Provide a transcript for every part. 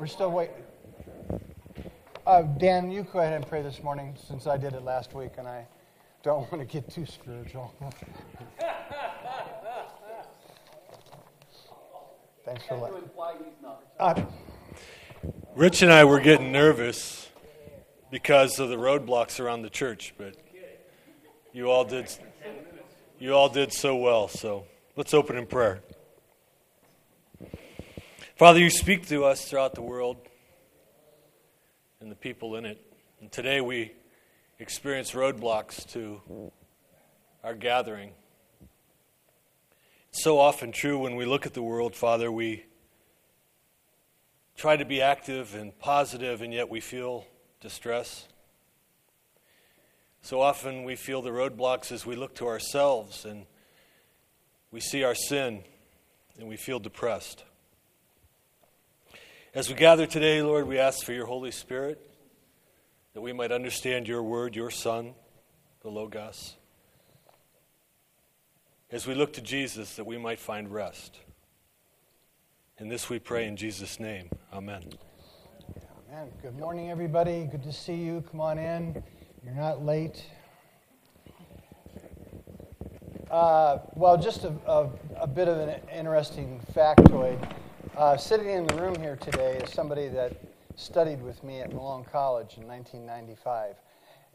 We're still waiting. Uh, Dan, you go ahead and pray this morning since I did it last week and I don't want to get too spiritual. Thanks for letting. Uh, Rich and I were getting nervous because of the roadblocks around the church, but you all did you all did so well. So let's open in prayer. Father, you speak to us throughout the world and the people in it. And today we experience roadblocks to our gathering. It's so often true when we look at the world, Father, we try to be active and positive, and yet we feel distress. So often we feel the roadblocks as we look to ourselves and we see our sin and we feel depressed. As we gather today, Lord, we ask for your Holy Spirit that we might understand your word, your Son, the Logos. As we look to Jesus, that we might find rest. In this we pray in Jesus' name. Amen. Amen. Good morning, everybody. Good to see you. Come on in. You're not late. Uh, well, just a, a, a, bit of an interesting factoid. Uh, sitting in the room here today is somebody that studied with me at Malone College in 1995.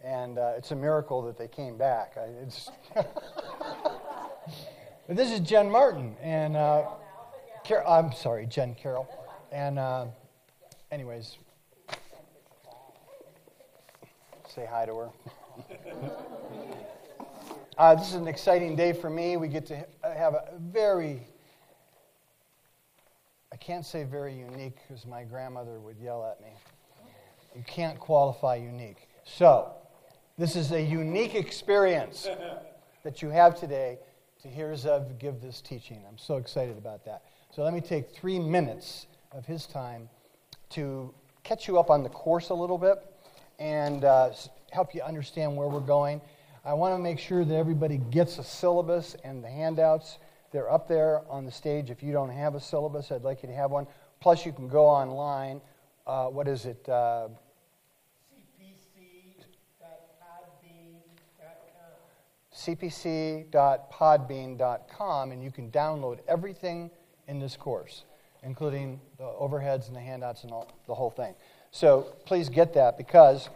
And uh, it's a miracle that they came back. I, this is Jen Martin. And uh, Car- I'm sorry, Jen Carroll. And, uh, anyways, say hi to her. uh, this is an exciting day for me. We get to have a very can't say very unique because my grandmother would yell at me. You can't qualify unique. So, this is a unique experience that you have today to hear Zev give this teaching. I'm so excited about that. So, let me take three minutes of his time to catch you up on the course a little bit and uh, help you understand where we're going. I want to make sure that everybody gets a syllabus and the handouts. They're up there on the stage. If you don't have a syllabus, I'd like you to have one. Plus, you can go online. Uh, what is it? Uh, cpc.podbean.com, and you can download everything in this course, including the overheads and the handouts and all, the whole thing. So please get that because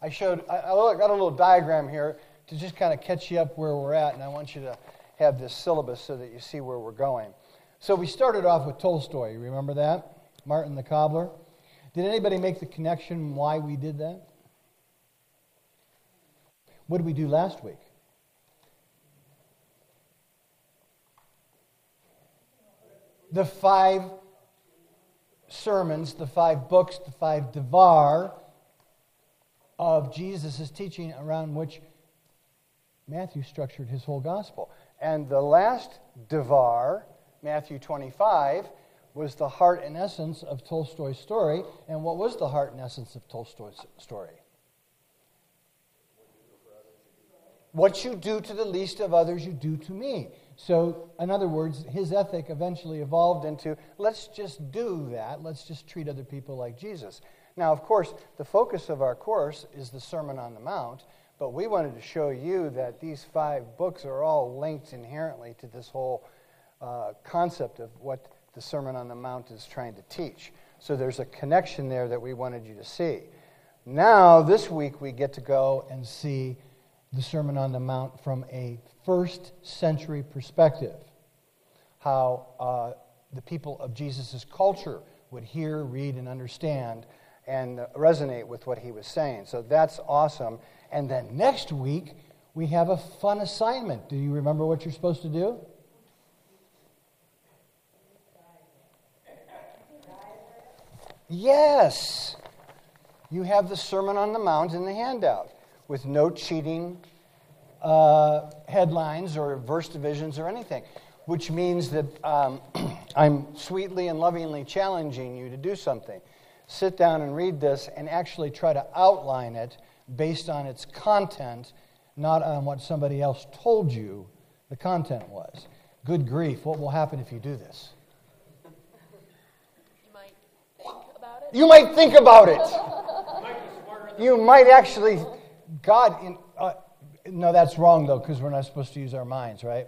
I showed, I, I got a little diagram here to just kind of catch you up where we're at, and I want you to have this syllabus so that you see where we're going. So we started off with Tolstoy. You remember that? Martin the Cobbler. Did anybody make the connection why we did that? What did we do last week? The five sermons, the five books, the five devar of Jesus' teaching around which Matthew structured his whole gospel. And the last Devar, Matthew 25, was the heart and essence of Tolstoy's story. And what was the heart and essence of Tolstoy's story? What you do to the least of others, you do to me. So, in other words, his ethic eventually evolved into let's just do that. Let's just treat other people like Jesus. Now, of course, the focus of our course is the Sermon on the Mount. But we wanted to show you that these five books are all linked inherently to this whole uh, concept of what the Sermon on the Mount is trying to teach. So there's a connection there that we wanted you to see. Now, this week, we get to go and see the Sermon on the Mount from a first century perspective. How uh, the people of Jesus' culture would hear, read, and understand and resonate with what he was saying. So that's awesome. And then next week, we have a fun assignment. Do you remember what you're supposed to do? Yes. You have the Sermon on the Mount in the handout with no cheating uh, headlines or verse divisions or anything, which means that um, I'm sweetly and lovingly challenging you to do something. Sit down and read this and actually try to outline it based on its content, not on what somebody else told you the content was. Good grief, what will happen if you do this? You might think about it. You might think about it. You might actually, God, in, uh, no, that's wrong though, because we're not supposed to use our minds, right?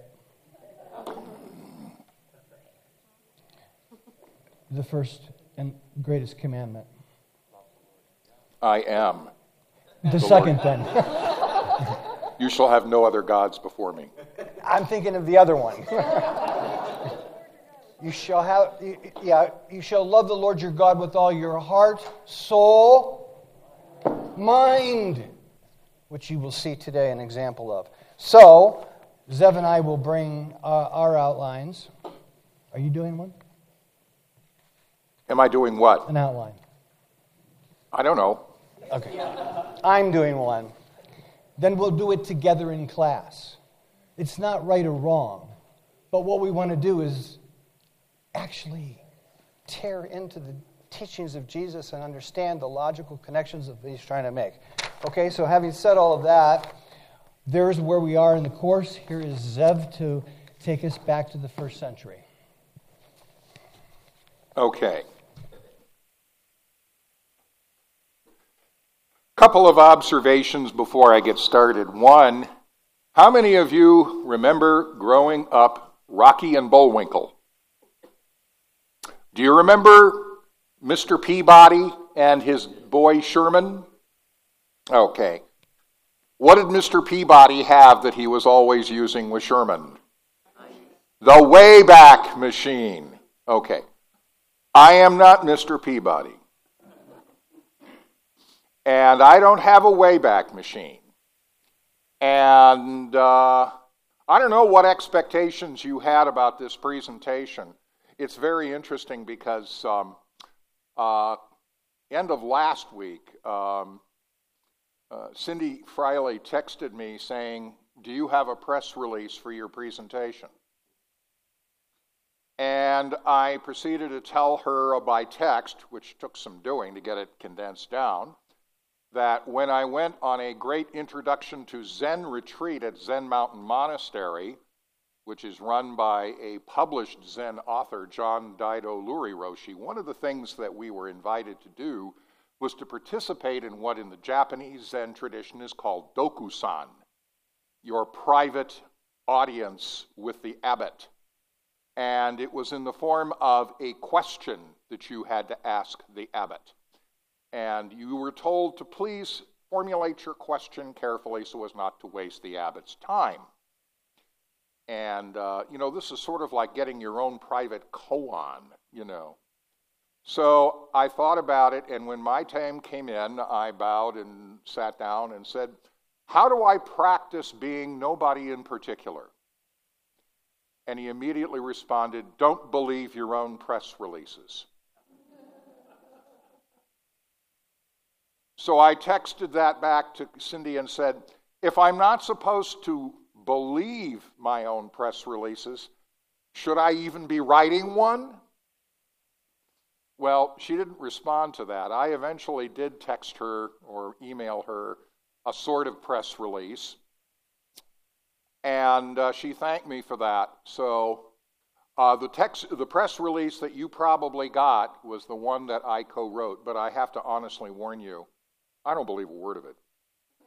The first and greatest commandment. I am. The, The second, Lord. then. You shall have no other gods before me. I'm thinking of the other one. you shall have, yeah, you shall love the Lord your God with all your heart, soul, mind, which you will see today an example of. So, Zev and I will bring uh, our outlines. Are you doing one? Am I doing what? An outline. I don't know. Okay. I'm doing one. Then we'll do it together in class. It's not right or wrong, but what we want to do is actually tear into the teachings of Jesus and understand the logical connections that he's trying to make. Okay, so having said all of that, there's where we are in the course. Here is Zev to take us back to the first century. Okay. Couple of observations before I get started. One, how many of you remember growing up Rocky and Bullwinkle? Do you remember Mr. Peabody and his boy Sherman? Okay. What did Mr. Peabody have that he was always using with Sherman? The Wayback Machine. Okay. I am not Mr. Peabody. And I don't have a Wayback Machine. And uh, I don't know what expectations you had about this presentation. It's very interesting because um, uh, end of last week, um, uh, Cindy Friley texted me saying, Do you have a press release for your presentation? And I proceeded to tell her by text, which took some doing to get it condensed down, that when I went on a great introduction to Zen retreat at Zen Mountain Monastery, which is run by a published Zen author, John Daido Loori Roshi, one of the things that we were invited to do was to participate in what in the Japanese Zen tradition is called dokusan, your private audience with the abbot. And it was in the form of a question that you had to ask the abbot. And you were told to please formulate your question carefully so as not to waste the abbot's time. And, uh, you know, this is sort of like getting your own private koan, you know. So I thought about it, and when my time came in, I bowed and sat down and said, How do I practice being nobody in particular? And he immediately responded, Don't believe your own press releases. So I texted that back to Cindy and said, If I'm not supposed to believe my own press releases, should I even be writing one? Well, she didn't respond to that. I eventually did text her or email her a sort of press release, and uh, she thanked me for that. So uh, the text, the press release that you probably got was the one that I co-wrote. But I have to honestly warn you, I don't believe a word of it.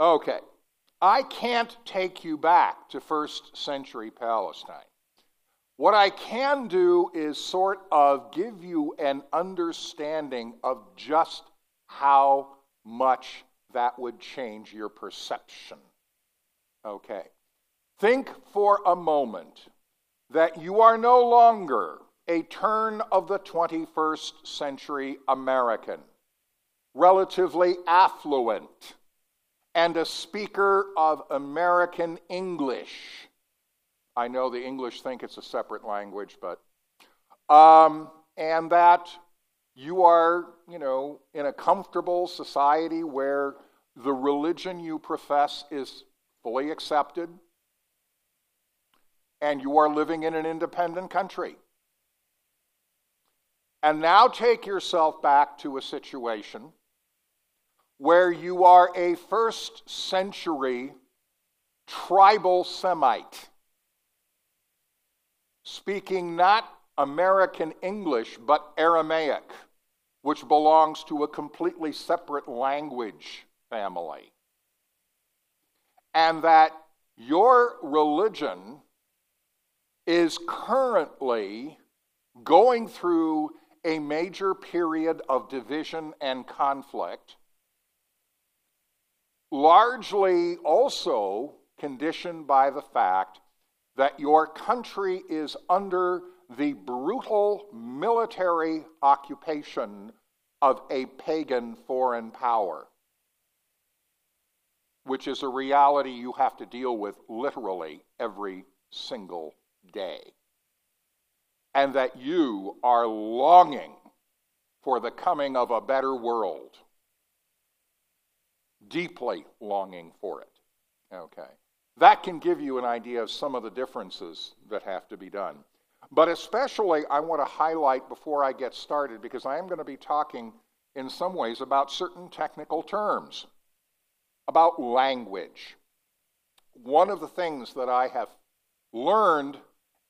Okay. I can't take you back to first century Palestine. What I can do is sort of give you an understanding of just how much that would change your perception. Okay. Think for a moment that you are no longer a turn of the 21st century American, relatively affluent, and a speaker of American English. I know the English think it's a separate language, but. Um, and that you are, you know, in a comfortable society where the religion you profess is fully accepted, and you are living in an independent country. And now take yourself back to a situation where you are a first century tribal Semite, speaking not American English, but Aramaic, which belongs to a completely separate language family. And that your religion is currently going through a major period of division and conflict, largely also conditioned by the fact that your country is under the brutal military occupation of a pagan foreign power, which is a reality you have to deal with literally every single day. And that you are longing for the coming of a better world, deeply longing for it. Okay. That can give you an idea of some of the differences that have to be done. But especially, I want to highlight before I get started, because I am going to be talking in some ways about certain technical terms, about language. One of the things that I have learned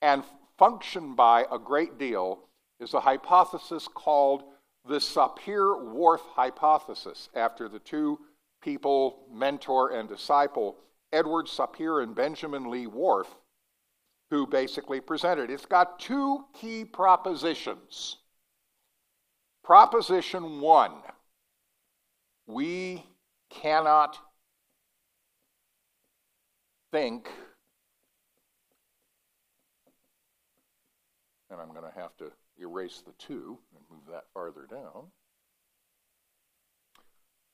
and functioned by a great deal is a hypothesis called the Sapir Whorf hypothesis, after the two people, mentor and disciple, Edward Sapir and Benjamin Lee Whorf, who basically presented. It's got two key propositions. Proposition one we cannot think, and I'm going to have to erase the two and move that farther down.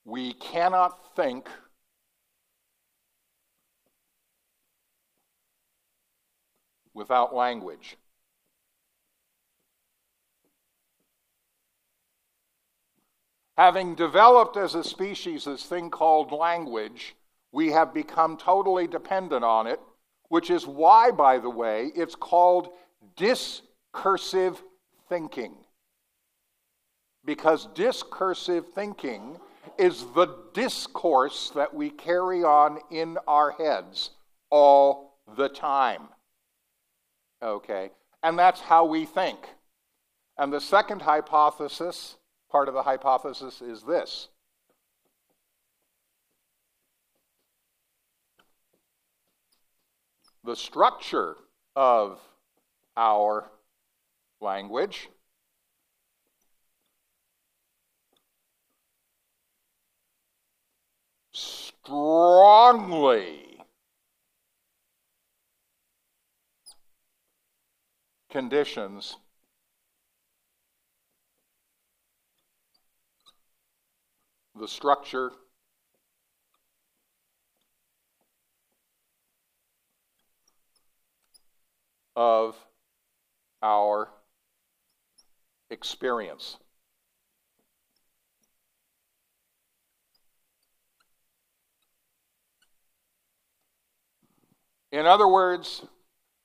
We cannot think without language. Having developed as a species this thing called language, we have become totally dependent on it, which is why, by the way, it's called discursive thinking. Because discursive thinking is the discourse that we carry on in our heads all the time. Okay? And that's how we think. And the second hypothesis, part of the hypothesis, is this. The structure of our language. Strongly. Conditions. The structure. Of our experience. In other words,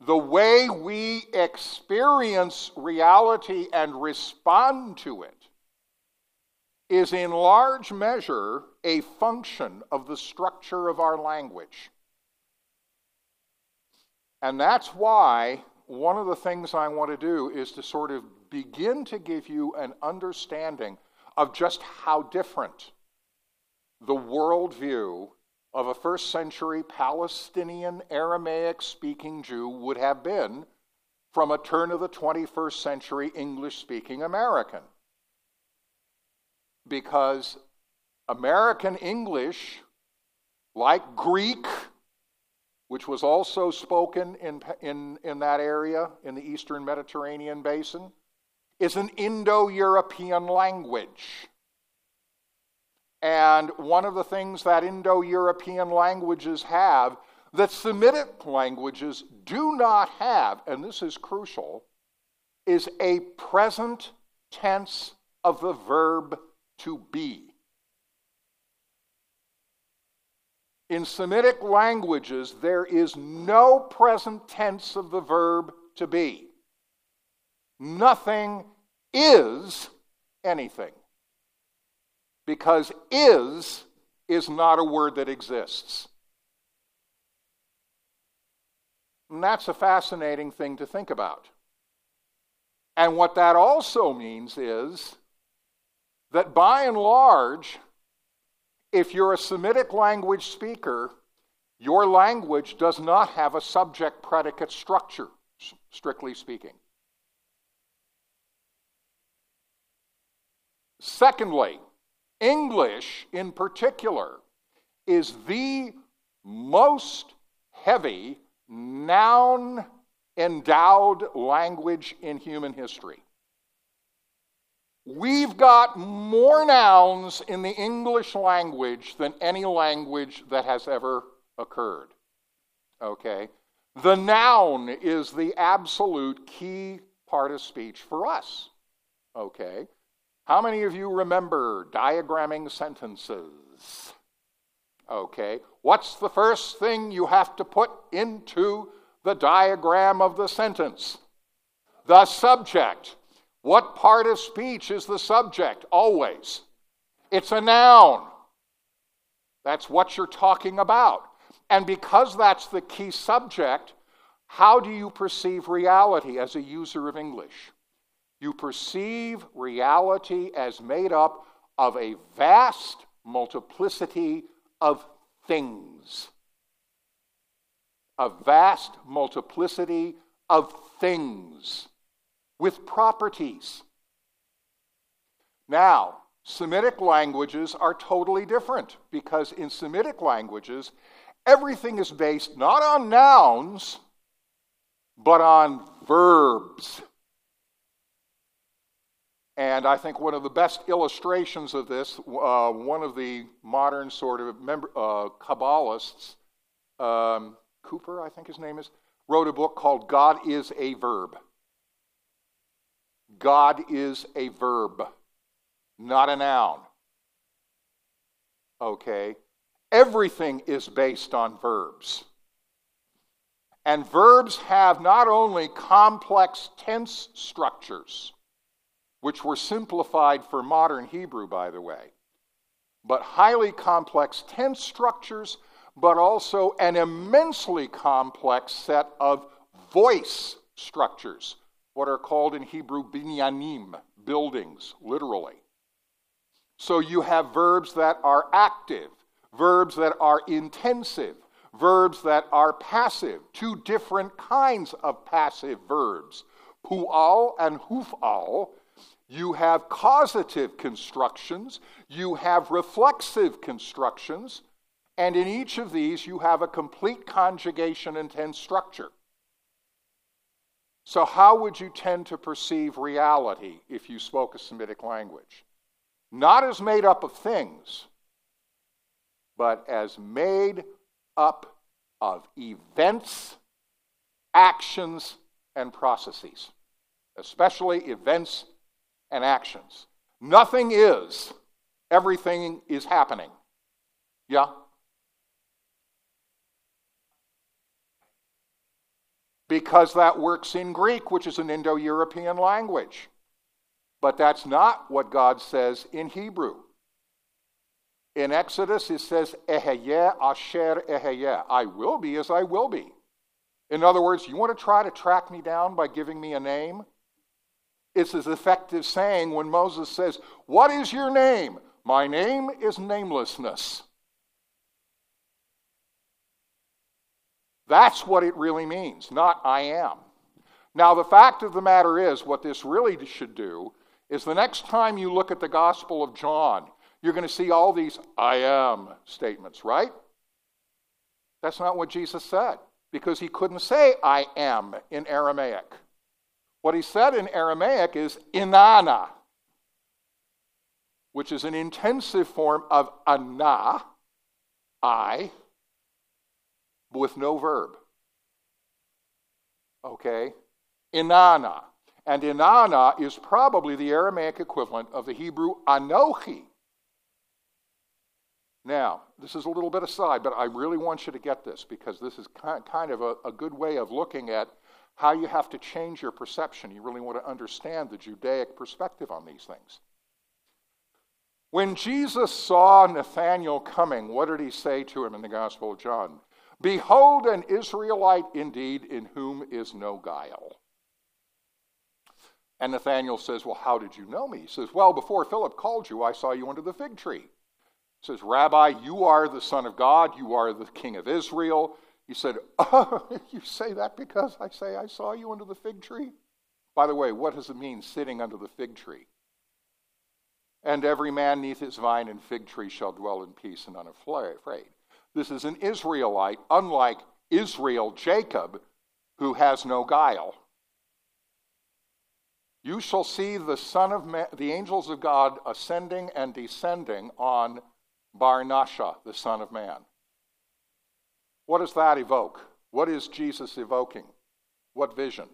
the way we experience reality and respond to it is in large measure a function of the structure of our language. And that's why one of the things I want to do is to sort of begin to give you an understanding of just how different the worldview of a first century Palestinian Aramaic speaking Jew would have been from a turn of the 21st century English speaking American. Because American English, like Greek, which was also spoken in, in, in that area, in the eastern Mediterranean basin, is an Indo European language. And one of the things that Indo European languages have that Semitic languages do not have, and this is crucial, is a present tense of the verb to be. In Semitic languages, there is no present tense of the verb to be. Nothing is anything because is is not a word that exists. And that's a fascinating thing to think about. And what that also means is that by and large, if you're a Semitic language speaker, your language does not have a subject predicate structure, strictly speaking. Secondly, English in particular is the most heavy noun endowed language in human history. We've got more nouns in the English language than any language that has ever occurred. Okay? The noun is the absolute key part of speech for us. Okay? How many of you remember diagramming sentences? Okay. What's the first thing you have to put into the diagram of the sentence? The subject. What part of speech is the subject? Always. It's a noun. That's what you're talking about. And because that's the key subject, how do you perceive reality as a user of English? You perceive reality as made up of a vast multiplicity of things. A vast multiplicity of things with properties. Now, Semitic languages are totally different because in Semitic languages, everything is based not on nouns, but on verbs. And I think one of the best illustrations of this, uh, one of the modern sort of member, uh, Kabbalists, um, Cooper, I think his name is, wrote a book called God is a Verb. God is a verb, not a noun. Okay? Everything is based on verbs. And verbs have not only complex tense structures, which were simplified for modern Hebrew, by the way, but highly complex tense structures, but also an immensely complex set of voice structures, what are called in Hebrew binyanim, buildings, literally. So you have verbs that are active, verbs that are intensive, verbs that are passive, two different kinds of passive verbs, pu'al and huf'al, you have causative constructions, you have reflexive constructions, and in each of these you have a complete conjugation and tense structure. So, how would you tend to perceive reality if you spoke a Semitic language? Not as made up of things, but as made up of events, actions, and processes, especially events and actions. Nothing is, everything is happening. Yeah? Because that works in Greek, which is an Indo European language. But that's not what God says in Hebrew. In Exodus, it says, Eheyeh asher eheyeh. I will be as I will be. In other words, you want to try to track me down by giving me a name? It's as effective saying when Moses says, What is your name? My name is namelessness. That's what it really means, not I am. Now, the fact of the matter is, what this really should do is the next time you look at the Gospel of John, you're going to see all these I am statements, right? That's not what Jesus said, because he couldn't say I am in Aramaic. What he said in Aramaic is inana, which is an intensive form of ana, I, but with no verb. Okay? Inana. And inana is probably the Aramaic equivalent of the Hebrew anochi. Now, this is a little bit aside, but I really want you to get this because this is kind of a, a good way of looking at how you have to change your perception. You really want to understand the Judaic perspective on these things. When Jesus saw Nathanael coming, what did he say to him in the Gospel of John? Behold, an Israelite indeed in whom is no guile. And Nathanael says, Well, how did you know me? He says, Well, before Philip called you, I saw you under the fig tree. He says, Rabbi, you are the Son of God, you are the King of Israel. He said, oh, You say that because I say I saw you under the fig tree? By the way, what does it mean sitting under the fig tree? And every man neath his vine and fig tree shall dwell in peace and unafraid. This is an Israelite, unlike Israel, Jacob, who has no guile. You shall see the Son of Man, the angels of God ascending and descending on Bar Barnasha, the Son of Man. What does that evoke? What is Jesus evoking? What vision?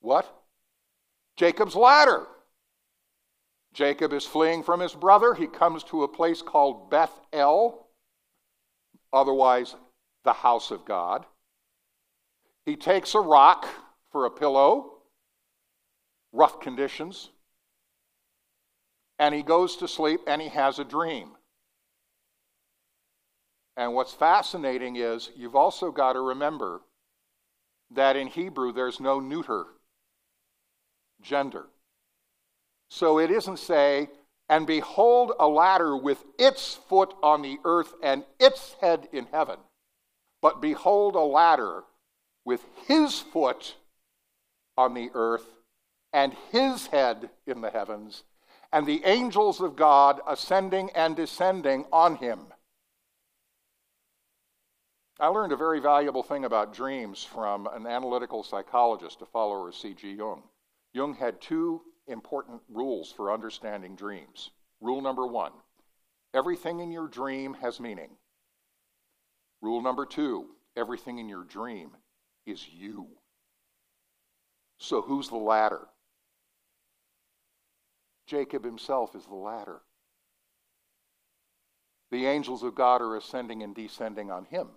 What? Jacob's ladder. Jacob is fleeing from his brother. He comes to a place called Beth El, otherwise the house of God. He takes a rock for a pillow, rough conditions, and he goes to sleep and he has a dream. And what's fascinating is you've also got to remember that in Hebrew there's no neuter gender. So it isn't say, and behold a ladder with its foot on the earth and its head in heaven, but behold a ladder with his foot on the earth and his head in the heavens, and the angels of God ascending and descending on him. I learned a very valuable thing about dreams from an analytical psychologist, a follower of C.G. Jung. Jung had two important rules for understanding dreams. Rule number one everything in your dream has meaning. Rule number two everything in your dream is you. So who's the ladder? Jacob himself is the ladder. The angels of God are ascending and descending on him.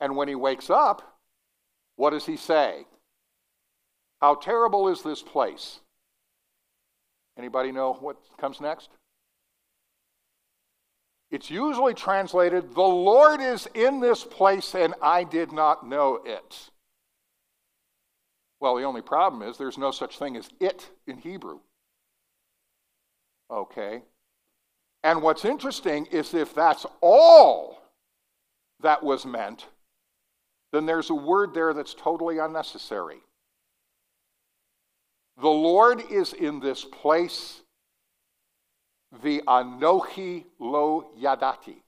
And when he wakes up, what does he say? How terrible is this place? Anybody know what comes next? It's usually translated, The Lord is in this place and I did not know it. Well, the only problem is there's no such thing as it in Hebrew. Okay? And what's interesting is if that's all that was meant, then there's a word there that's totally unnecessary. The Lord is in this place, the Anochi Lo Yadati.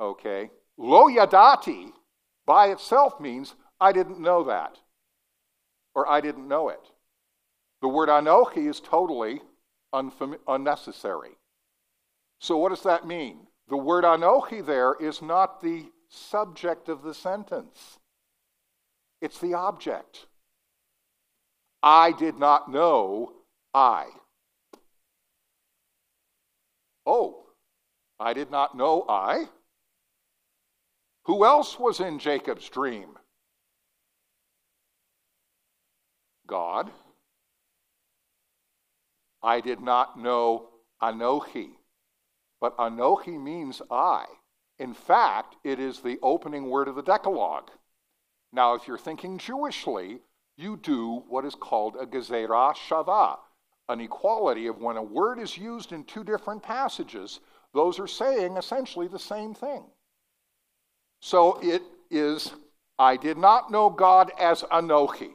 Okay? Lo Yadati by itself means I didn't know that, or I didn't know it. The word Anochi is totally unfam- unnecessary. So, what does that mean? The word Anochi there is not the subject of the sentence, it's the object. I did not know I. Oh, I did not know I? Who else was in Jacob's dream? God. I did not know Anochi, but Anochi means I. In fact, it is the opening word of the Decalogue. Now, if you're thinking Jewishly, you do what is called a gezerah shava, an equality of when a word is used in two different passages, those are saying essentially the same thing. So it is, I did not know God as Anochi,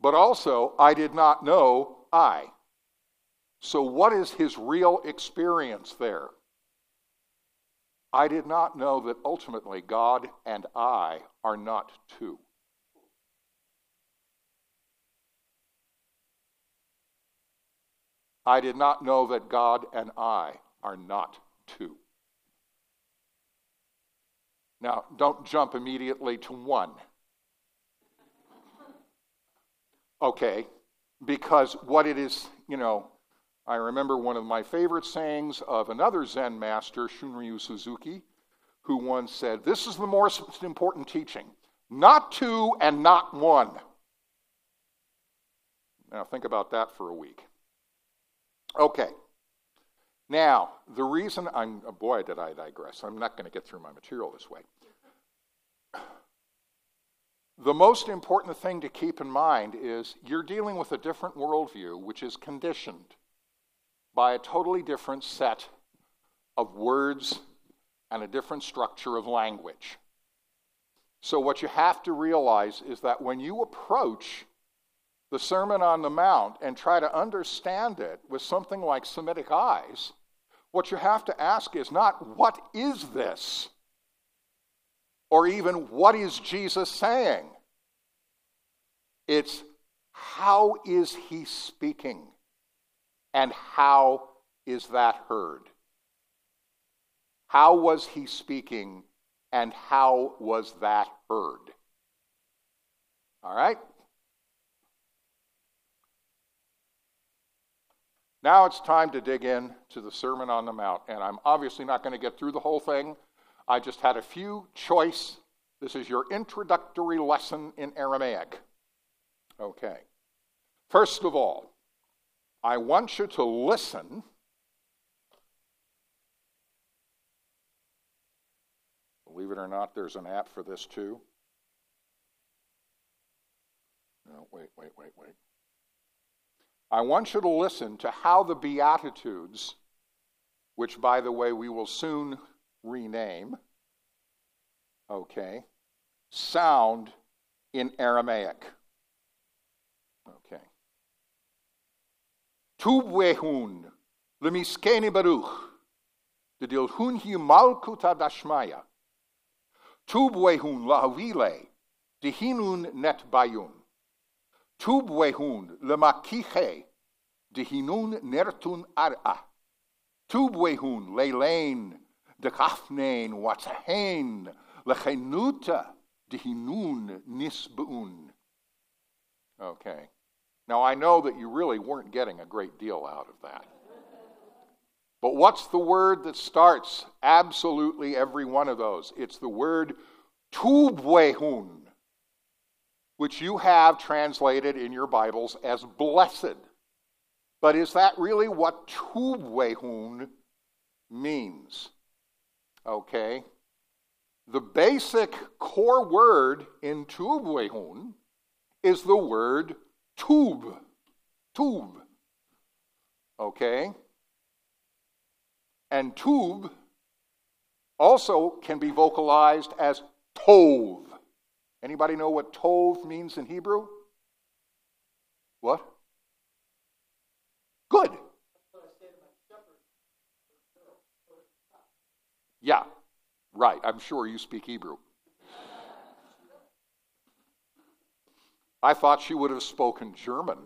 but also I did not know I. So, what is his real experience there? I did not know that ultimately God and I are not two. I did not know that God and I are not two. Now, don't jump immediately to one. Okay, because what it is, you know, I remember one of my favorite sayings of another Zen master, Shunryu Suzuki, who once said, This is the most important teaching not two and not one. Now, think about that for a week. Okay. Now, the reason I'm, oh boy, did I digress. I'm not going to get through my material this way. the most important thing to keep in mind is you're dealing with a different worldview, which is conditioned by a totally different set of words and a different structure of language. So, what you have to realize is that when you approach the Sermon on the Mount and try to understand it with something like Semitic eyes, what you have to ask is not, what is this? Or even, what is Jesus saying? It's, how is he speaking? And how is that heard? How was he speaking? And how was that heard? All right? Now it's time to dig in to the Sermon on the Mount, and I'm obviously not going to get through the whole thing. I just had a few choice. This is your introductory lesson in Aramaic. Okay. First of all, I want you to listen. Believe it or not, there's an app for this too. No, wait, wait, wait, wait. I want you to listen to how the Beatitudes, which, by the way, we will soon rename, okay, sound in Aramaic. Okay. Tubwehun, lemiskeni baruch, de dilhun hi malkuta dashmaya. Tubwehun lahavile, dihinun net bayun. Tubwehun lemakiche dehinun nertun ara. Tubwehun leilein dekafnein watzahein lechenuta dehinun nisbun. Okay. Now I know that you really weren't getting a great deal out of that. But what's the word that starts absolutely every one of those? It's the word tubwehun which you have translated in your Bibles as blessed. But is that really what tubwehun means? Okay. The basic core word in tubwehun is the word tube. Tube. Okay? And tube also can be vocalized as tov. Anybody know what tov means in Hebrew? What? Good. Yeah, right. I'm sure you speak Hebrew. I thought she would have spoken German.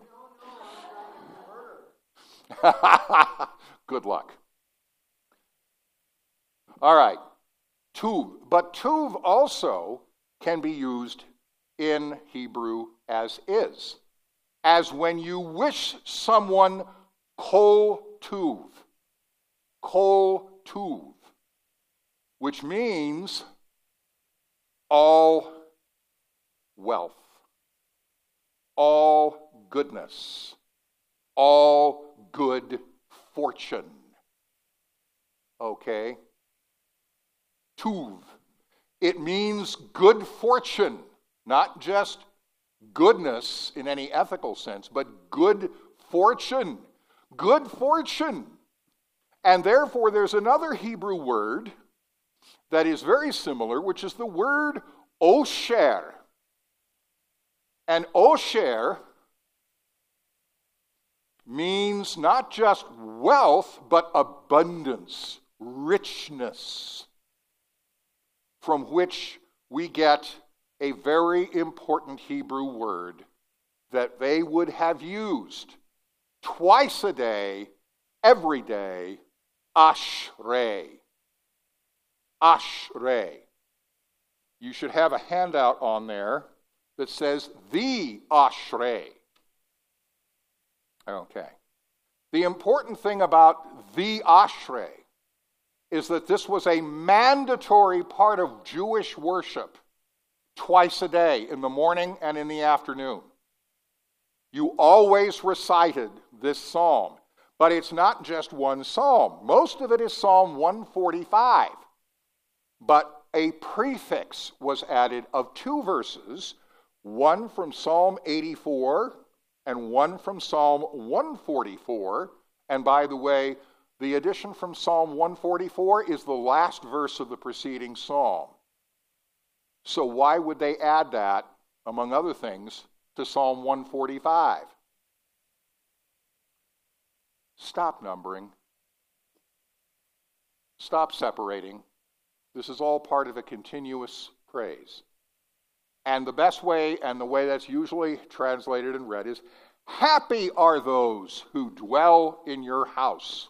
Good luck. All right. Tuv. But tuv also can be used in Hebrew as is. As when you wish someone kol tuv, kol tuv, which means all wealth, all goodness, all good fortune. Okay? Tuv it means good fortune, not just goodness in any ethical sense, but good fortune. Good fortune. And therefore, there's another Hebrew word that is very similar, which is the word osher. And osher means not just wealth, but abundance, richness from which we get a very important Hebrew word that they would have used twice a day, every day, ashrei. Ashrei. You should have a handout on there that says the ashrei. Okay. The important thing about the ashrei is that this was a mandatory part of Jewish worship twice a day, in the morning and in the afternoon. You always recited this psalm, but it's not just one psalm. Most of it is Psalm 145, but a prefix was added of two verses, one from Psalm 84 and one from Psalm 144. And by the way, the addition from Psalm 144 is the last verse of the preceding psalm. So, why would they add that, among other things, to Psalm 145? Stop numbering. Stop separating. This is all part of a continuous praise. And the best way, and the way that's usually translated and read, is Happy are those who dwell in your house.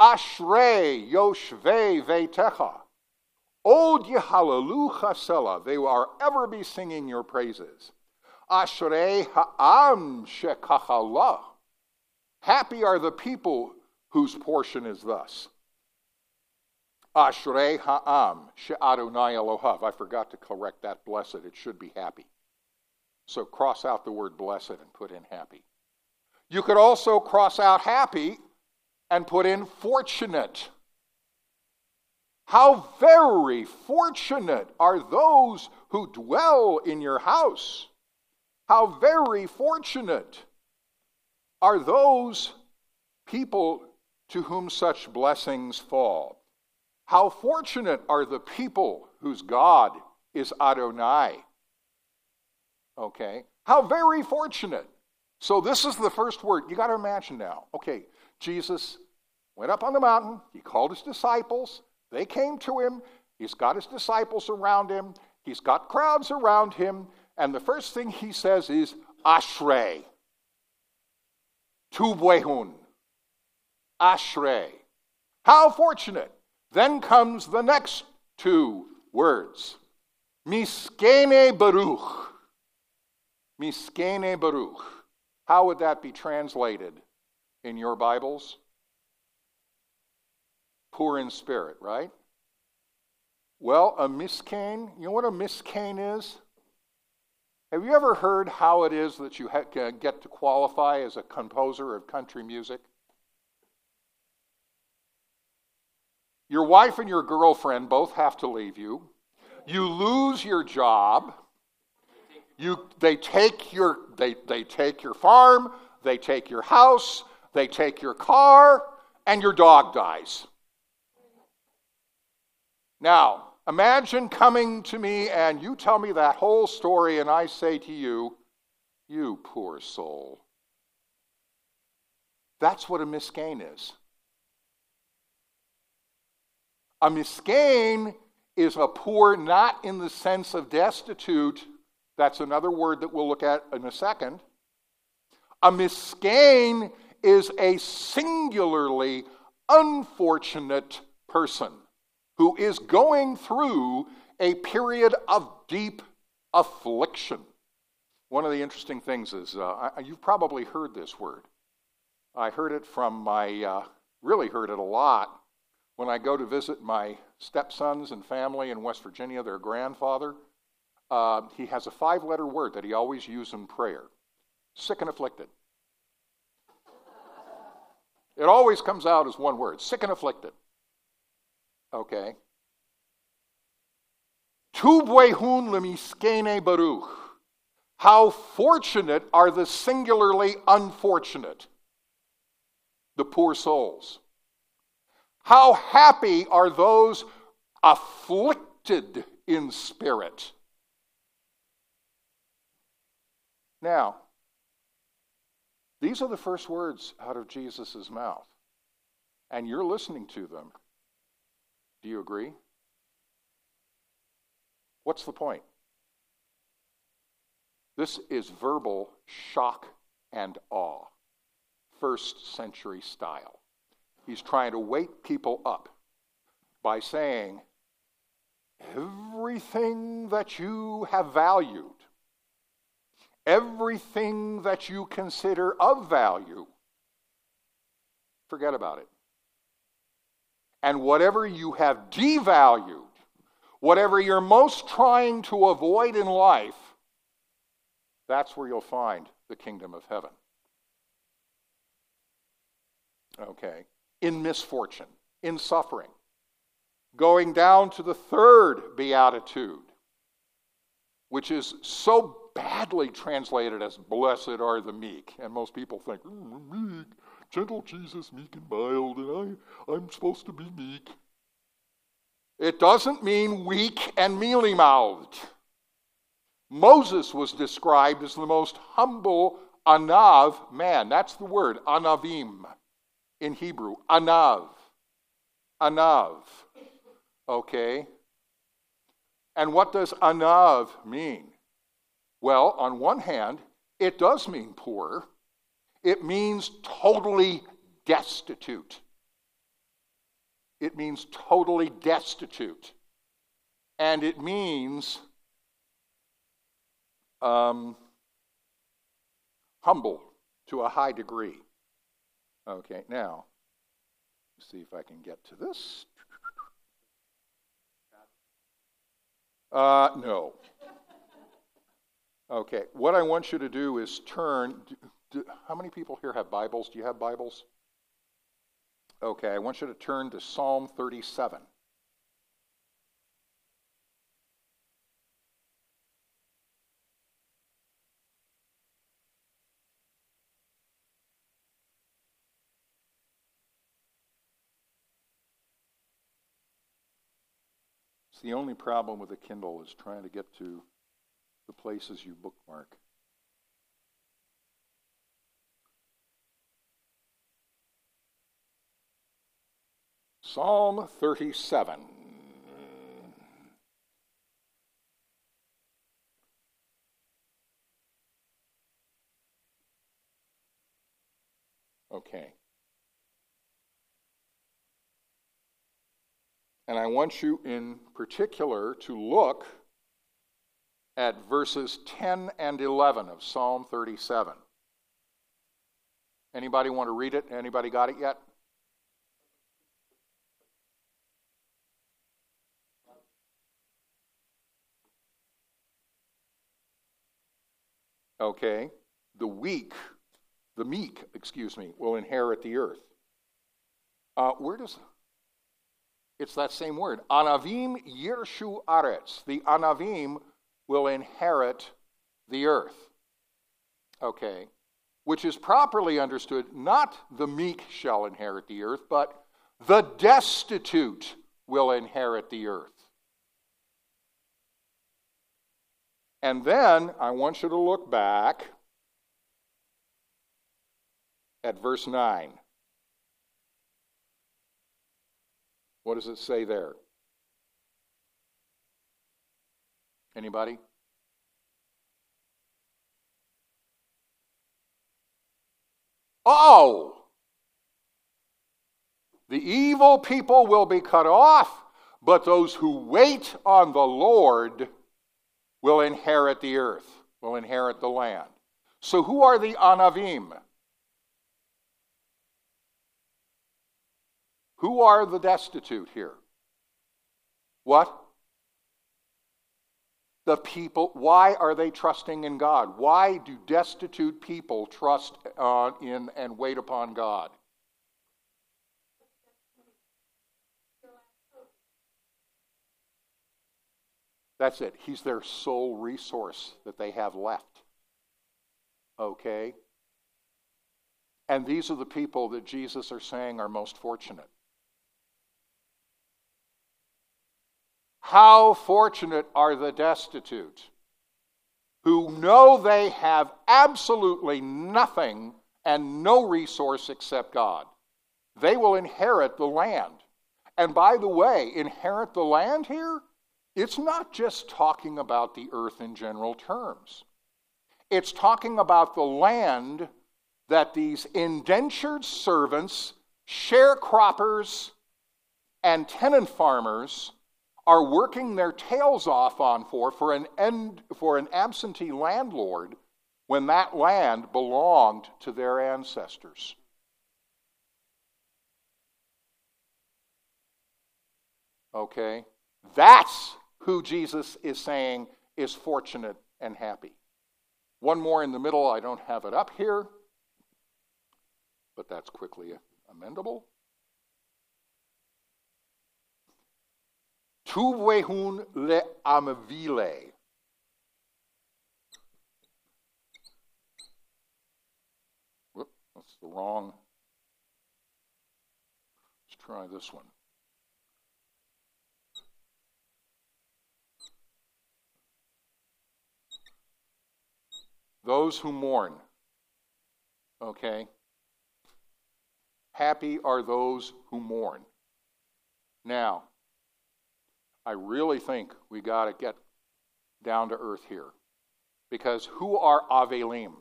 Ashrei yoshvei veitecha. Od Yehalalu chasela. They will ever be singing your praises. Ashrei ha'am shekachala. Happy are the people whose portion is thus. Ashrei ha'am she'adonai Elohav. I forgot to correct that blessed. It should be happy. So cross out the word blessed and put in happy. You could also cross out happy and put in fortunate. How very fortunate are those who dwell in your house. How very fortunate are those people to whom such blessings fall. How fortunate are the people whose God is Adonai. Okay? How very fortunate. So, this is the first word. You got to imagine now. Okay, Jesus went up on the mountain, he called his disciples, they came to him, he's got his disciples around him, he's got crowds around him, and the first thing he says is, Ashrei. Tuvehun. Ashrei. How fortunate. Then comes the next two words. Miskene Baruch. Miskene Baruch. How would that be translated in your Bibles? Poor in spirit, right? Well, a miskane, you know what a miskane is? Have you ever heard how it is that you uh, get to qualify as a composer of country music? Your wife and your girlfriend both have to leave you. You lose your job. You, they, take your, they, they take your farm, they take your house, they take your car, and your dog dies. Now, imagine coming to me and you tell me that whole story, and I say to you, You poor soul. That's what a misgain is. A misgain is a poor not in the sense of destitute that's another word that we'll look at in a second. A misgain is a singularly unfortunate person who is going through a period of deep affliction. One of the interesting things is uh, you've probably heard this word. I heard it from my, uh, really heard it a lot when I go to visit my stepsons and family in West Virginia, their grandfather uh, he has a five letter word that he always uses in prayer sick and afflicted. It always comes out as one word sick and afflicted. Okay? Tubwehun lemiskene baruch. How fortunate are the singularly unfortunate, the poor souls. How happy are those afflicted in spirit. Now, these are the first words out of Jesus' mouth, and you're listening to them. Do you agree? What's the point? This is verbal shock and awe, first century style. He's trying to wake people up by saying, Everything that you have valued, everything that you consider of value, forget about it. And whatever you have devalued, whatever you're most trying to avoid in life, that's where you'll find the kingdom of heaven. Okay. In misfortune, in suffering. Going down to the third beatitude, which is so badly translated as blessed are the meek. And most people think, meek, gentle Jesus, meek and mild, and I, I'm supposed to be meek. It doesn't mean weak and mealy mouthed. Moses was described as the most humble anav man. That's the word, anavim in Hebrew. Anav. Anav. Okay? And what does anav mean? Well, on one hand, it does mean poor. It means totally destitute. It means totally destitute. And it means um, humble to a high degree. Okay, now, see if I can get to this. Uh, no. Okay, what I want you to do is turn. Do, do, how many people here have Bibles? Do you have Bibles? Okay, I want you to turn to Psalm 37. It's the only problem with a Kindle is trying to get to the places you bookmark. Psalm 37. Okay. And I want you in particular to look at verses 10 and 11 of Psalm 37. Anybody want to read it? Anybody got it yet? Okay. The weak, the meek, excuse me, will inherit the earth. Uh, where does it's that same word. Anavim yirshu aretz. The Anavim will inherit the earth. Okay. Which is properly understood, not the meek shall inherit the earth, but the destitute will inherit the earth. And then I want you to look back at verse 9. What does it say there? Anybody? Oh! The evil people will be cut off, but those who wait on the Lord will inherit the earth, will inherit the land. So, who are the Anavim? Who are the destitute here? What? The people. Why are they trusting in God? Why do destitute people trust uh, in and wait upon God? That's it. He's their sole resource that they have left. Okay? And these are the people that Jesus are saying are most fortunate. How fortunate are the destitute who know they have absolutely nothing and no resource except God. They will inherit the land. And by the way, inherit the land here, it's not just talking about the earth in general terms. It's talking about the land that these indentured servants, sharecroppers, and tenant farmers are working their tails off on for for an end, for an absentee landlord when that land belonged to their ancestors. Okay? That's who Jesus is saying is fortunate and happy. One more in the middle, I don't have it up here, but that's quickly amendable. Tuvvehun le amvile. Whoop, that's the wrong. Let's try this one. Those who mourn. Okay? Happy are those who mourn. Now, I really think we got to get down to earth here. Because who are Avelim?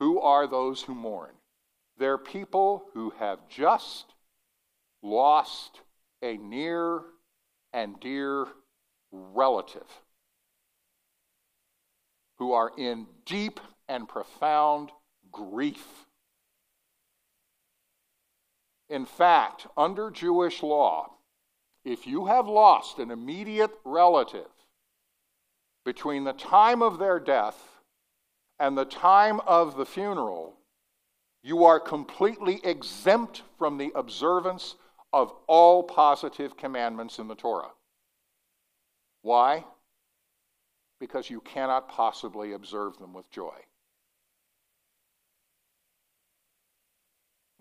Who are those who mourn? They're people who have just lost a near and dear relative who are in deep and profound grief. In fact, under Jewish law, if you have lost an immediate relative between the time of their death and the time of the funeral, you are completely exempt from the observance of all positive commandments in the Torah. Why? because you cannot possibly observe them with joy.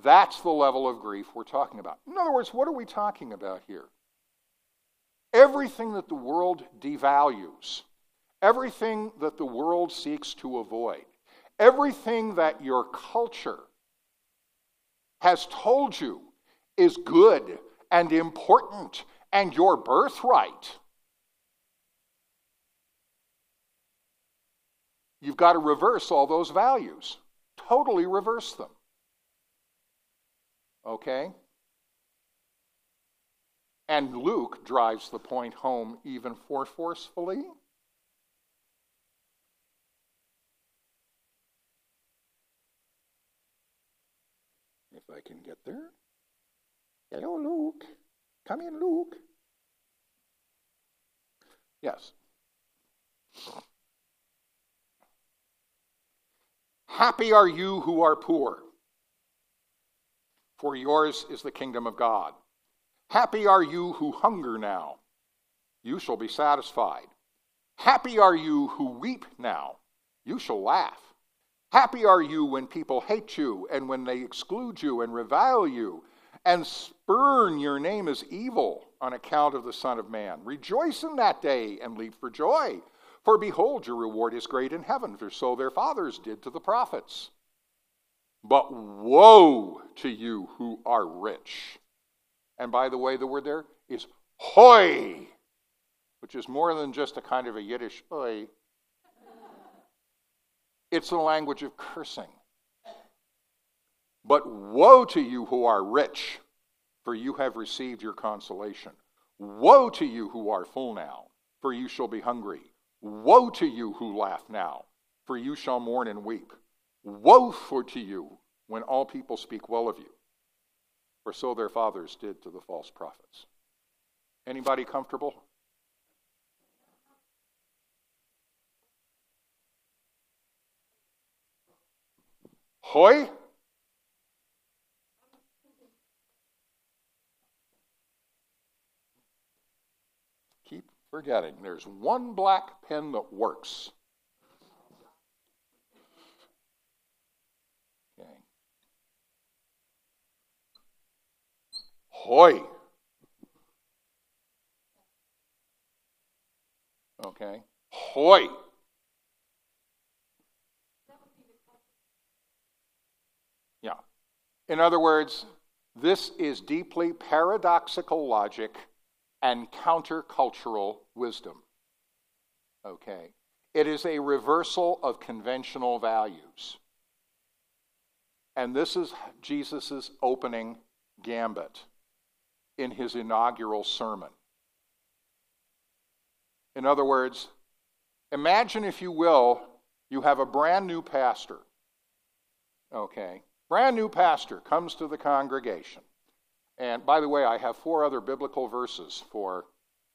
That's the level of grief we're talking about. In other words, what are we talking about here? Everything that the world devalues, everything that the world seeks to avoid, everything that your culture has told you is good and important and your birthright You've got to reverse all those values, totally reverse them. Okay? And Luke drives the point home even more forcefully. If I can get there. Hello, Luke. Come in, Luke. Yes. Happy are you who are poor, for yours is the kingdom of God. Happy are you who hunger now, you shall be satisfied. Happy are you who weep now, you shall laugh. Happy are you when people hate you and when they exclude you and revile you and spurn your name as evil on account of the Son of Man. Rejoice in that day and leap for joy for behold, your reward is great in heaven, for so their fathers did to the prophets. But woe to you who are rich. And by the way, the word there is hoy, which is more than just a kind of a Yiddish oi. It's a language of cursing. But woe to you who are rich, for you have received your consolation. Woe to you who are full now, for you shall be hungry. Woe to you who laugh now, for you shall mourn and weep. Woe for to you when all people speak well of you, for so their fathers did to the false prophets. Anybody comfortable? Hoy? Keep forgetting. There's one black pen that works. Okay. Hoy. Okay. Hoy. Yeah. In other words, this is deeply paradoxical logic and countercultural wisdom. Okay? It is a reversal of conventional values. And this is Jesus' opening gambit in his inaugural sermon. In other words, imagine, if you will, you have a brand new pastor. Okay? Brand new pastor comes to the congregation. And by the way, I have four other biblical verses for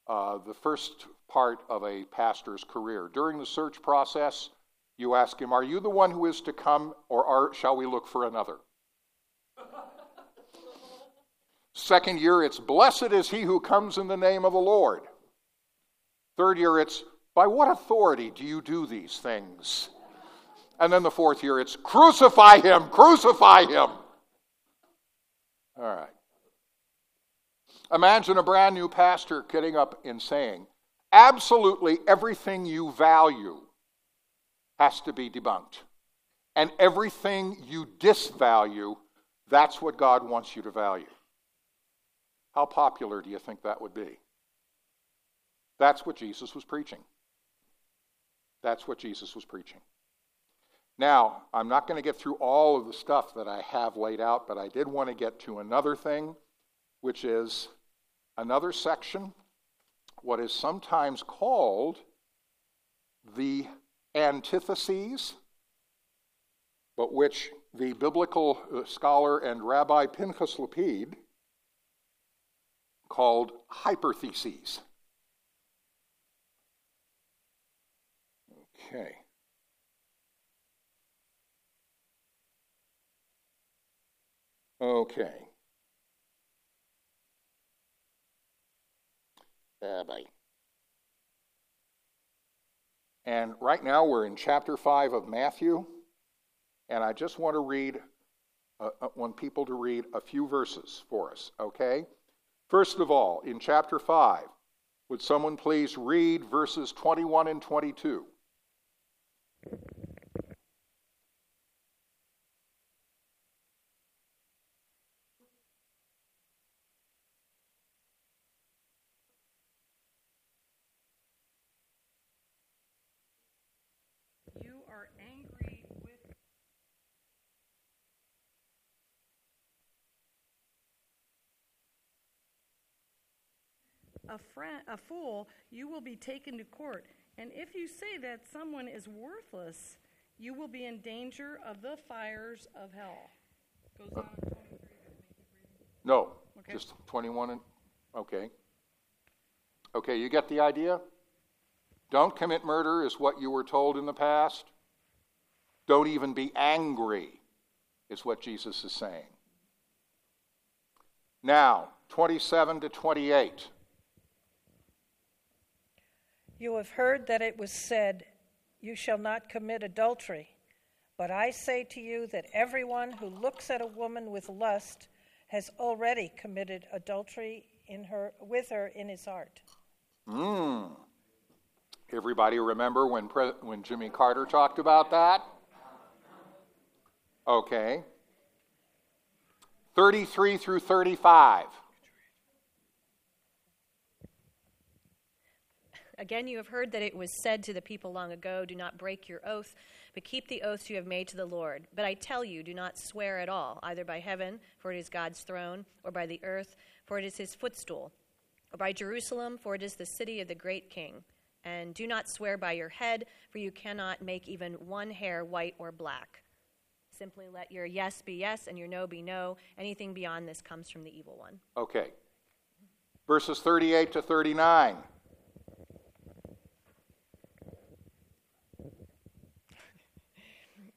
uh, the first part of a pastor's career. During the search process, you ask him, Are you the one who is to come, or are, shall we look for another? Second year, it's Blessed is he who comes in the name of the Lord. Third year, it's By what authority do you do these things? And then the fourth year, it's crucify him, crucify him. All right. Imagine a brand new pastor getting up and saying, absolutely everything you value has to be debunked. And everything you disvalue, that's what God wants you to value. How popular do you think that would be? That's what Jesus was preaching. That's what Jesus was preaching. Now, I'm not going to get through all of the stuff that I have laid out, but I did want to get to another thing, which is another section, what is sometimes called the antitheses, but which the biblical uh, scholar and Rabbi Pinchas Lapide called hypertheses. Okay. Okay. Uh, bye. And right now we're in chapter 5 of Matthew, and I just want to read, uh, uh, want people to read a few verses for us, okay? First of all, in chapter 5, would someone please read verses 21 and 22? You are angry with a friend, a fool, you will be taken to court. And if you say that someone is worthless, you will be in danger of the fires of hell. Goes on in 23. No, Okay. just 21 and, okay. Okay, you get the idea? Don't commit murder is what you were told in the past. Don't even be angry is what Jesus is saying. Now, 27 to 28. You have heard that it was said, You shall not commit adultery. But I say to you that everyone who looks at a woman with lust has already committed adultery in her, with her in his heart. Hmm. Everybody remember when, Pre- when Jimmy Carter talked about that? Okay. 33 through 35. Again, you have heard that it was said to the people long ago, Do not break your oath, but keep the oaths you have made to the Lord. But I tell you, do not swear at all, either by heaven, for it is God's throne, or by the earth, for it is his footstool, or by Jerusalem, for it is the city of the great king. And do not swear by your head, for you cannot make even one hair white or black. Simply let your yes be yes and your no be no. Anything beyond this comes from the evil one. Okay. Verses 38 to 39.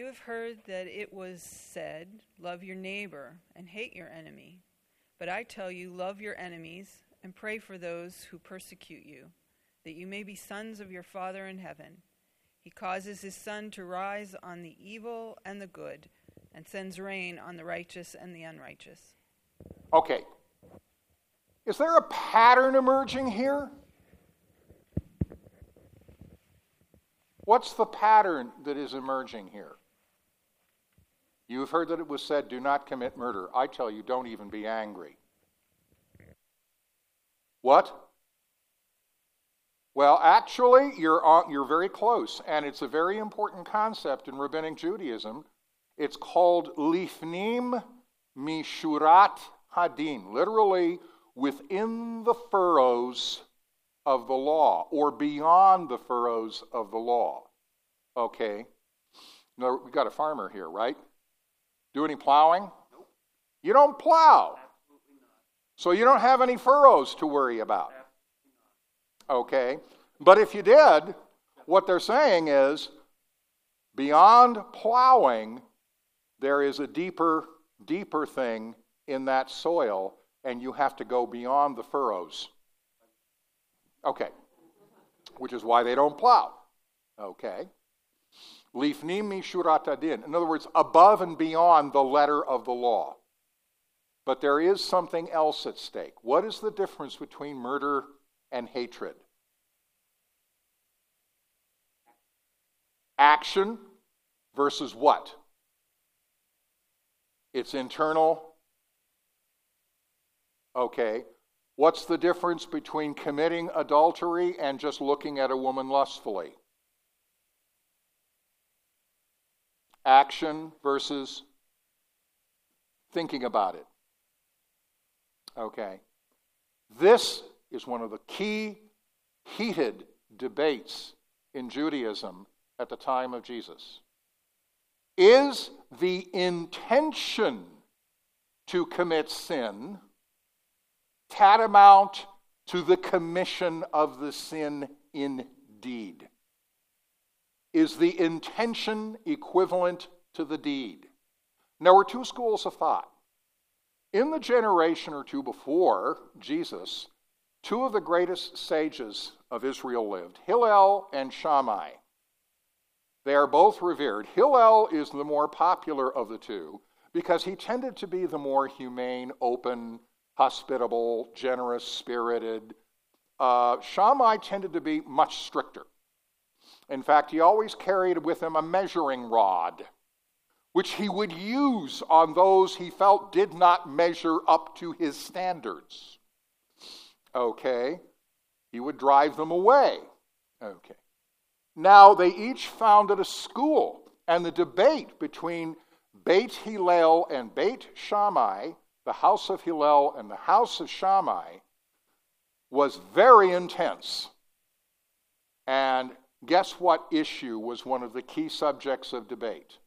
You have heard that it was said, Love your neighbor and hate your enemy. But I tell you, love your enemies and pray for those who persecute you, that you may be sons of your Father in heaven. He causes his sun to rise on the evil and the good, and sends rain on the righteous and the unrighteous. Okay. Is there a pattern emerging here? What's the pattern that is emerging here? You have heard that it was said, Do not commit murder. I tell you, don't even be angry. What? Well, actually, you're, you're very close, and it's a very important concept in Rabbinic Judaism. It's called lifnim mishurat hadin, literally within the furrows of the law or beyond the furrows of the law. Okay? Now, we've got a farmer here, right? Do any plowing? Nope. You don't plow. Absolutely not. So you don't have any furrows to worry about. Okay? But if you did, what they're saying is beyond plowing, there is a deeper, deeper thing in that soil, and you have to go beyond the furrows. Okay. Which is why they don't plow. Okay. Lifnim mishurat din. In other words, above and beyond the letter of the law. But there is something else at stake. What is the difference between murder and hatred? Action versus what? It's internal. Okay. What's the difference between committing adultery and just looking at a woman lustfully? Action versus thinking about it. Okay. This is one of the key heated debates in Judaism at the time of Jesus. Is the intention to commit sin tantamount to the commission of the sin indeed? Is the intention equivalent to the deed? Now, there were two schools of thought. In the generation or two before Jesus, two of the greatest sages of Israel lived Hillel and Shammai. They are both revered. Hillel is the more popular of the two because he tended to be the more humane, open, hospitable, generous spirited. Uh, Shammai tended to be much stricter. In fact, he always carried with him a measuring rod, which he would use on those he felt did not measure up to his standards. Okay? He would drive them away. Okay. Now, they each founded a school, and the debate between Beit Hillel and Beit Shammai the house of Hillel and the house of Shammai was very intense. And guess what issue was one of the key subjects of debate?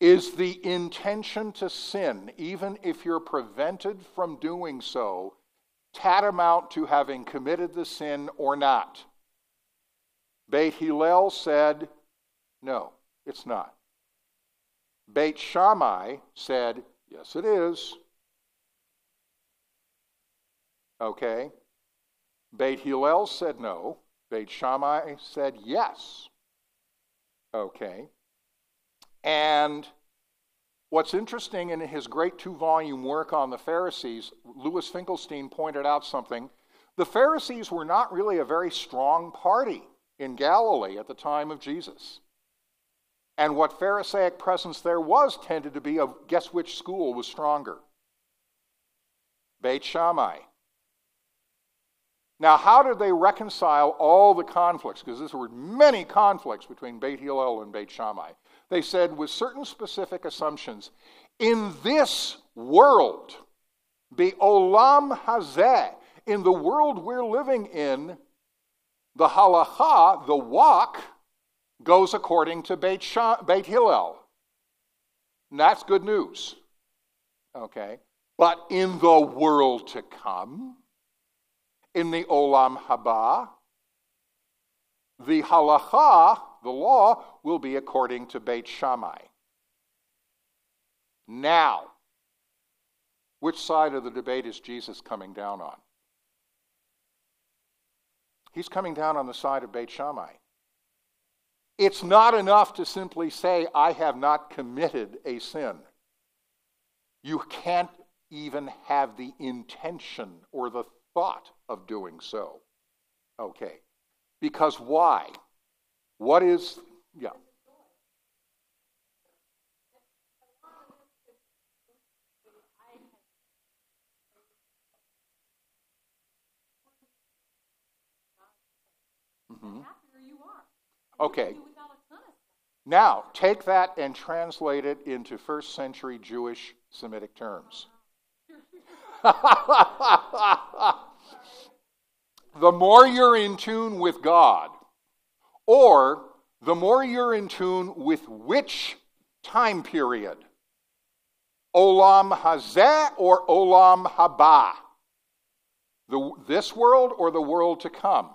Is the intention to sin, even if you're prevented from doing so, tantamount to having committed the sin or not? Beit Hillel said, no, it's not. Beit Shammai said, yes, it is. Okay? Beit Hillel said no. Beit Shammai said yes. Okay? And what's interesting in his great two volume work on the Pharisees, Louis Finkelstein pointed out something. The Pharisees were not really a very strong party in Galilee at the time of Jesus. And what Pharisaic presence there was tended to be of guess which school was stronger? Beit Shammai. Now, how did they reconcile all the conflicts? Because there were many conflicts between Beit Hillel and Beit Shammai. They said, with certain specific assumptions, in this world, the olam hazeh, in the world we're living in, the halacha, the walk, goes according to Beit, Shah, Beit Hillel. And that's good news. Okay? But in the world to come, in the Olam Haba, the halacha, the law, will be according to Beit Shammai. Now, which side of the debate is Jesus coming down on? He's coming down on the side of Beit Shammai. It's not enough to simply say, I have not committed a sin. You can't even have the intention or the thought of doing so. Okay. Because why? What is, yeah. Mm-hmm. Okay. Now, take that and translate it into first century Jewish Semitic terms. the more you're in tune with God, or the more you're in tune with which time period? Olam Hazeh or Olam Haba? The, this world or the world to come?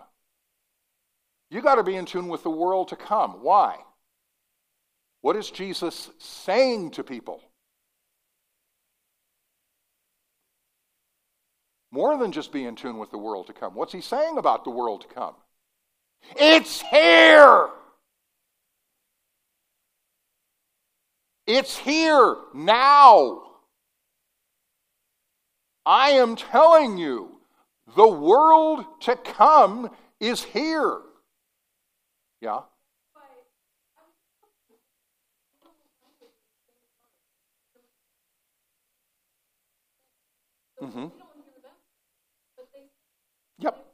You got to be in tune with the world to come. Why? What is Jesus saying to people? More than just be in tune with the world to come. What's he saying about the world to come? It's here! It's here now. I am telling you, the world to come is here. Yeah? Mm-hmm. Yep.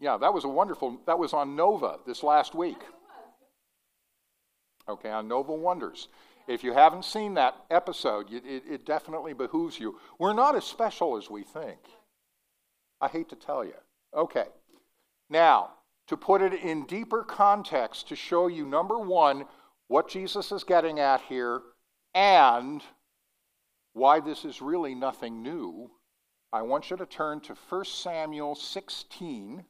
Yeah, that was a wonderful, that was on Nova this last week. Okay, on Nova Wonders. If you haven't seen that episode, it, it, definitely behooves you. We're not as special as we think. I hate to tell you. Okay, now, to put it in deeper context, to show you, number one, what Jesus is getting at here and why this is really nothing new, I want you to turn to 1 Samuel 16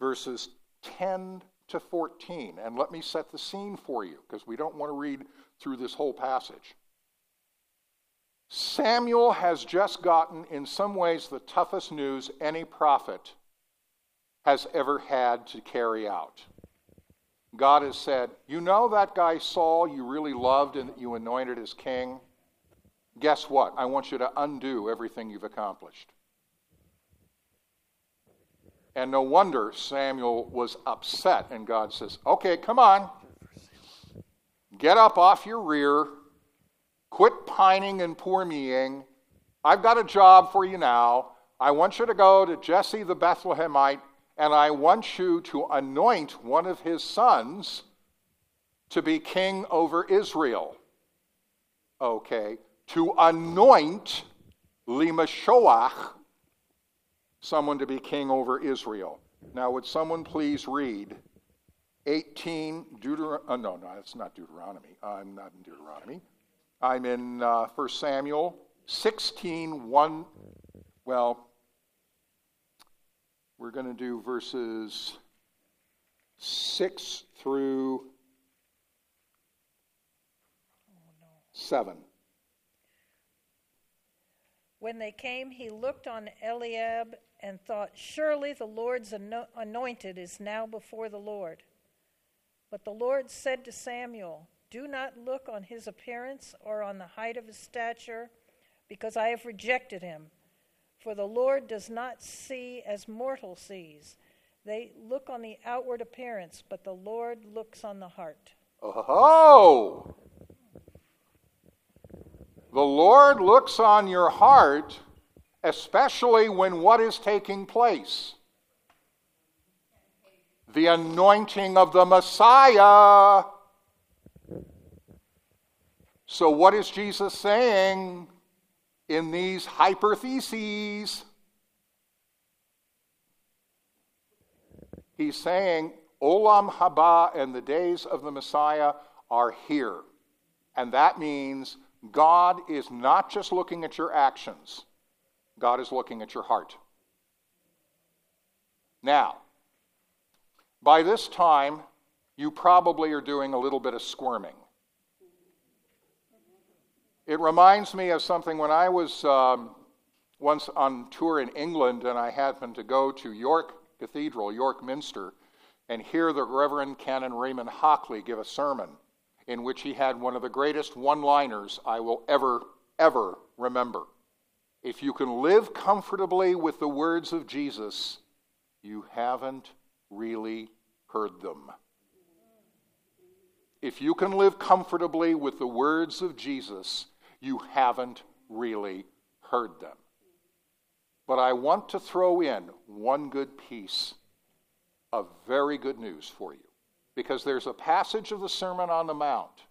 verses 10 to 14. And let me set the scene for you because we don't want to read through this whole passage. Samuel has just gotten, in some ways, the toughest news any prophet has ever had to carry out. God has said, You know that guy Saul you really loved and that you anointed as king? Guess what? I want you to undo everything you've accomplished. And no wonder Samuel was upset. And God says, Okay, come on. Get up off your rear. Quit pining and poor meing. I've got a job for you now. I want you to go to Jesse the Bethlehemite, and I want you to anoint one of his sons to be king over Israel. Okay. To anoint Limashoach someone to be king over Israel. Now, would someone please read 18 Deuteronomy? Uh, no, no, it's not Deuteronomy. I'm not in Deuteronomy. I'm in uh, 1 Samuel 16, 1. Well, we're going to do verses 6 through 7. When they came, he looked on Eliab and thought, Surely the Lord's anointed is now before the Lord. But the Lord said to Samuel, Do not look on his appearance or on the height of his stature, because I have rejected him. For the Lord does not see as mortal sees. They look on the outward appearance, but the Lord looks on the heart. Oh! The Lord looks on your heart especially when what is taking place? The anointing of the Messiah. So, what is Jesus saying in these hypertheses? He's saying, Olam Haba and the days of the Messiah are here. And that means God is not just looking at your actions, God is looking at your heart. Now, by this time, you probably are doing a little bit of squirming. It reminds me of something when I was um, once on tour in England and I happened to go to York Cathedral, York Minster, and hear the Reverend Canon Raymond Hockley give a sermon in which he had one of the greatest one liners I will ever, ever remember. If you can live comfortably with the words of Jesus, you haven't really heard them. If you can live comfortably with the words of Jesus, you haven't really heard them. But I want to throw in one good piece of very good news for you. Because there's a passage of the Sermon on the Mount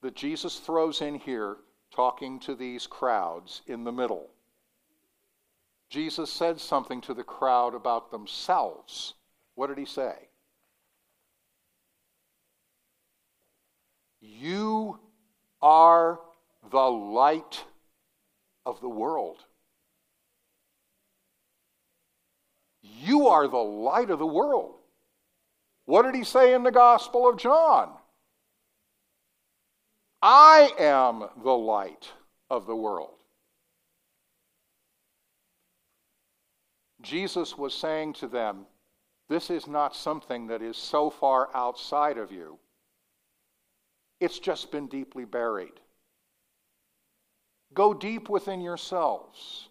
that Jesus throws in here talking to these crowds in the middle. Jesus said something to the crowd about themselves. What did he say? You are the light of the world. You are the light of the world. What did he say in the Gospel of John? I am the light of the world. Jesus was saying to them, This is not something that is so far outside of you. It's just been deeply buried. Go deep within yourselves,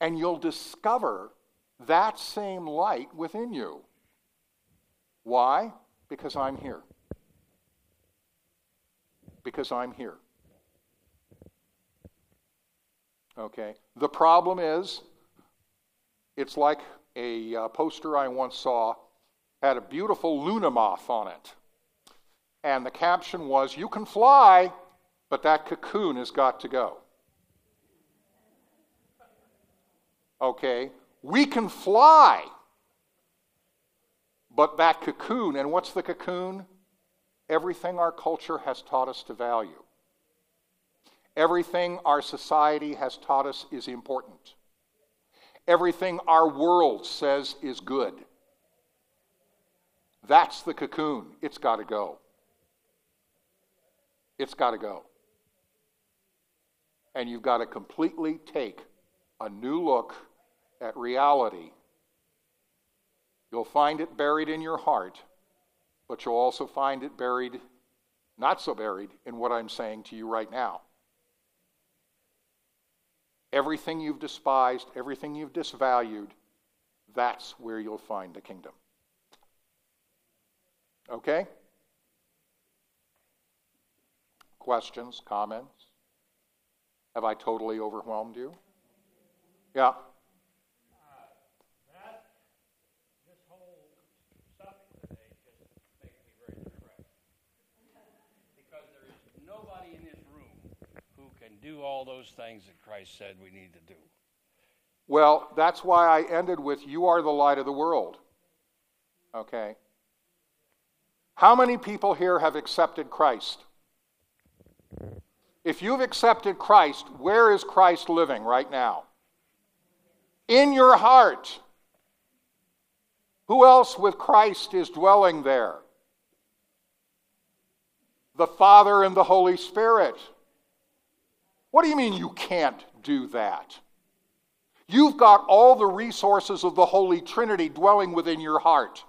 and you'll discover that same light within you. Why? Because I'm here. Because I'm here. Okay? The problem is, it's like a uh, poster I once saw had a beautiful Luna moth on it. And the caption was, You can fly, but that cocoon has got to go. Okay? We can fly. But that cocoon, and what's the cocoon? Everything our culture has taught us to value. Everything our society has taught us is important. Everything our world says is good. That's the cocoon. It's got to go. It's got to go. And you've got to completely take a new look at reality, you'll find it buried in your heart, but you'll also find it buried, not so buried, in what I'm saying to you right now. Everything you've despised, everything you've disvalued, that's where you'll find the kingdom. Okay? Questions, comments? Have I totally overwhelmed you? Yeah. do all those things that Christ said we need to do. Well, that's why I ended with You are the light of the world. Okay? How many people here have accepted Christ? If you've accepted Christ, where is Christ living right now? In your heart. Who else with Christ is dwelling there? The Father and the Holy Spirit. What do you mean you can't do that? You've got all the resources of the Holy Trinity dwelling within your heart.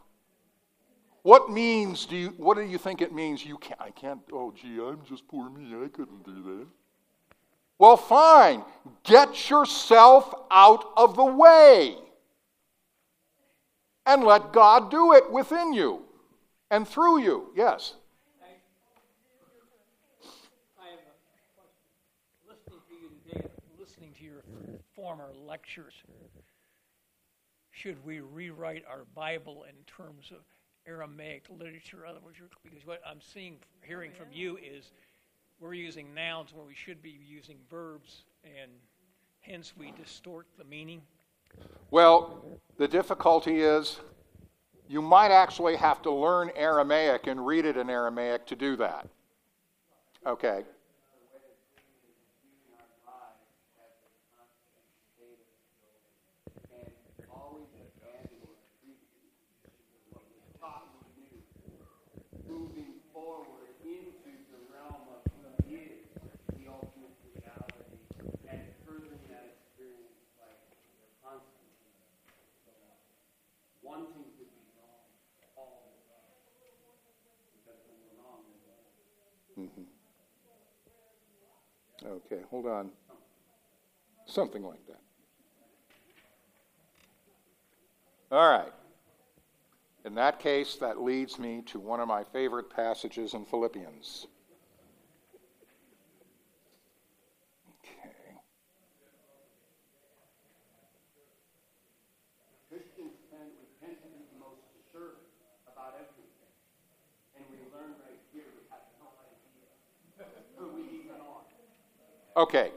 What means do you what do you think it means you can't I can't oh gee, I'm just poor me, I couldn't do that. Well, fine. Get yourself out of the way. And let God do it within you and through you. Yes. Former lectures. Should we rewrite our Bible in terms of Aramaic literature? In other words, because what I'm seeing, hearing from you is we're using nouns when we should be using verbs, and hence we distort the meaning. Well, the difficulty is you might actually have to learn Aramaic and read it in Aramaic to do that. Okay. wanting to be Okay, hold on. Something like that. All right. In that case, that leads me to one of my favorite passages in Philippians. Okay. Christians and repentance is the most assured about everything. And we learn right here we have no idea who we even are. Okay.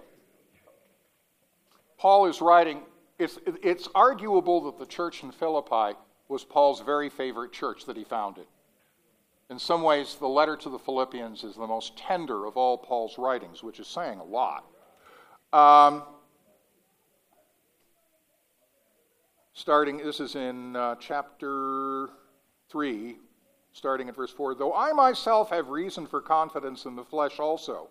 Paul is writing, it's, it's arguable that the church in Philippi was Paul's very favorite church that he founded. In some ways, the letter to the Philippians is the most tender of all Paul's writings, which is saying a lot. Um, starting, this is in uh, chapter 3, starting at verse 4. Though I myself have reason for confidence in the flesh also,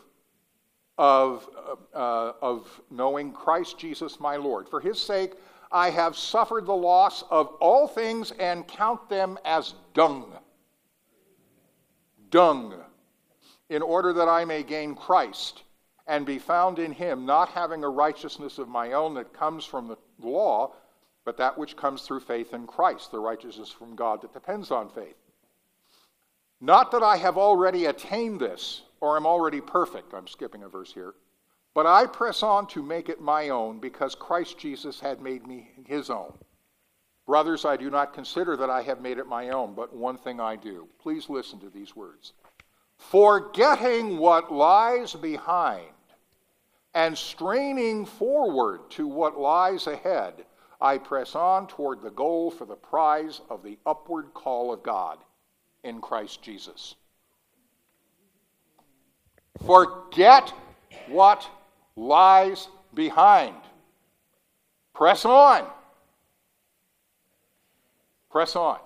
of, uh, of knowing Christ Jesus my Lord. For his sake, I have suffered the loss of all things and count them as dung. Dung. In order that I may gain Christ and be found in him, not having a righteousness of my own that comes from the law, but that which comes through faith in Christ, the righteousness from God that depends on faith. Not that I have already attained this or am already perfect. I'm skipping a verse here. But I press on to make it my own because Christ Jesus had made me his own. Brothers, I do not consider that I have made it my own, but one thing I do. Please listen to these words. Forgetting what lies behind and straining forward to what lies ahead, I press on toward the goal for the prize of the upward call of God in Christ Jesus. Forget what lies behind. Press on. Press on.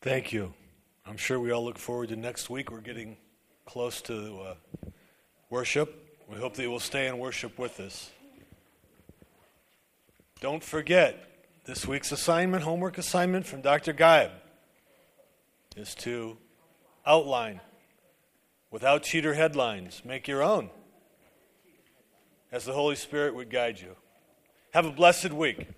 Thank you. I'm sure we all look forward to next week. We're getting close to uh, worship. We hope that you will stay and worship with us. Don't forget this week's assignment, homework assignment from Dr. Geib, is to outline without cheater headlines. Make your own as the Holy Spirit would guide you. Have a blessed week.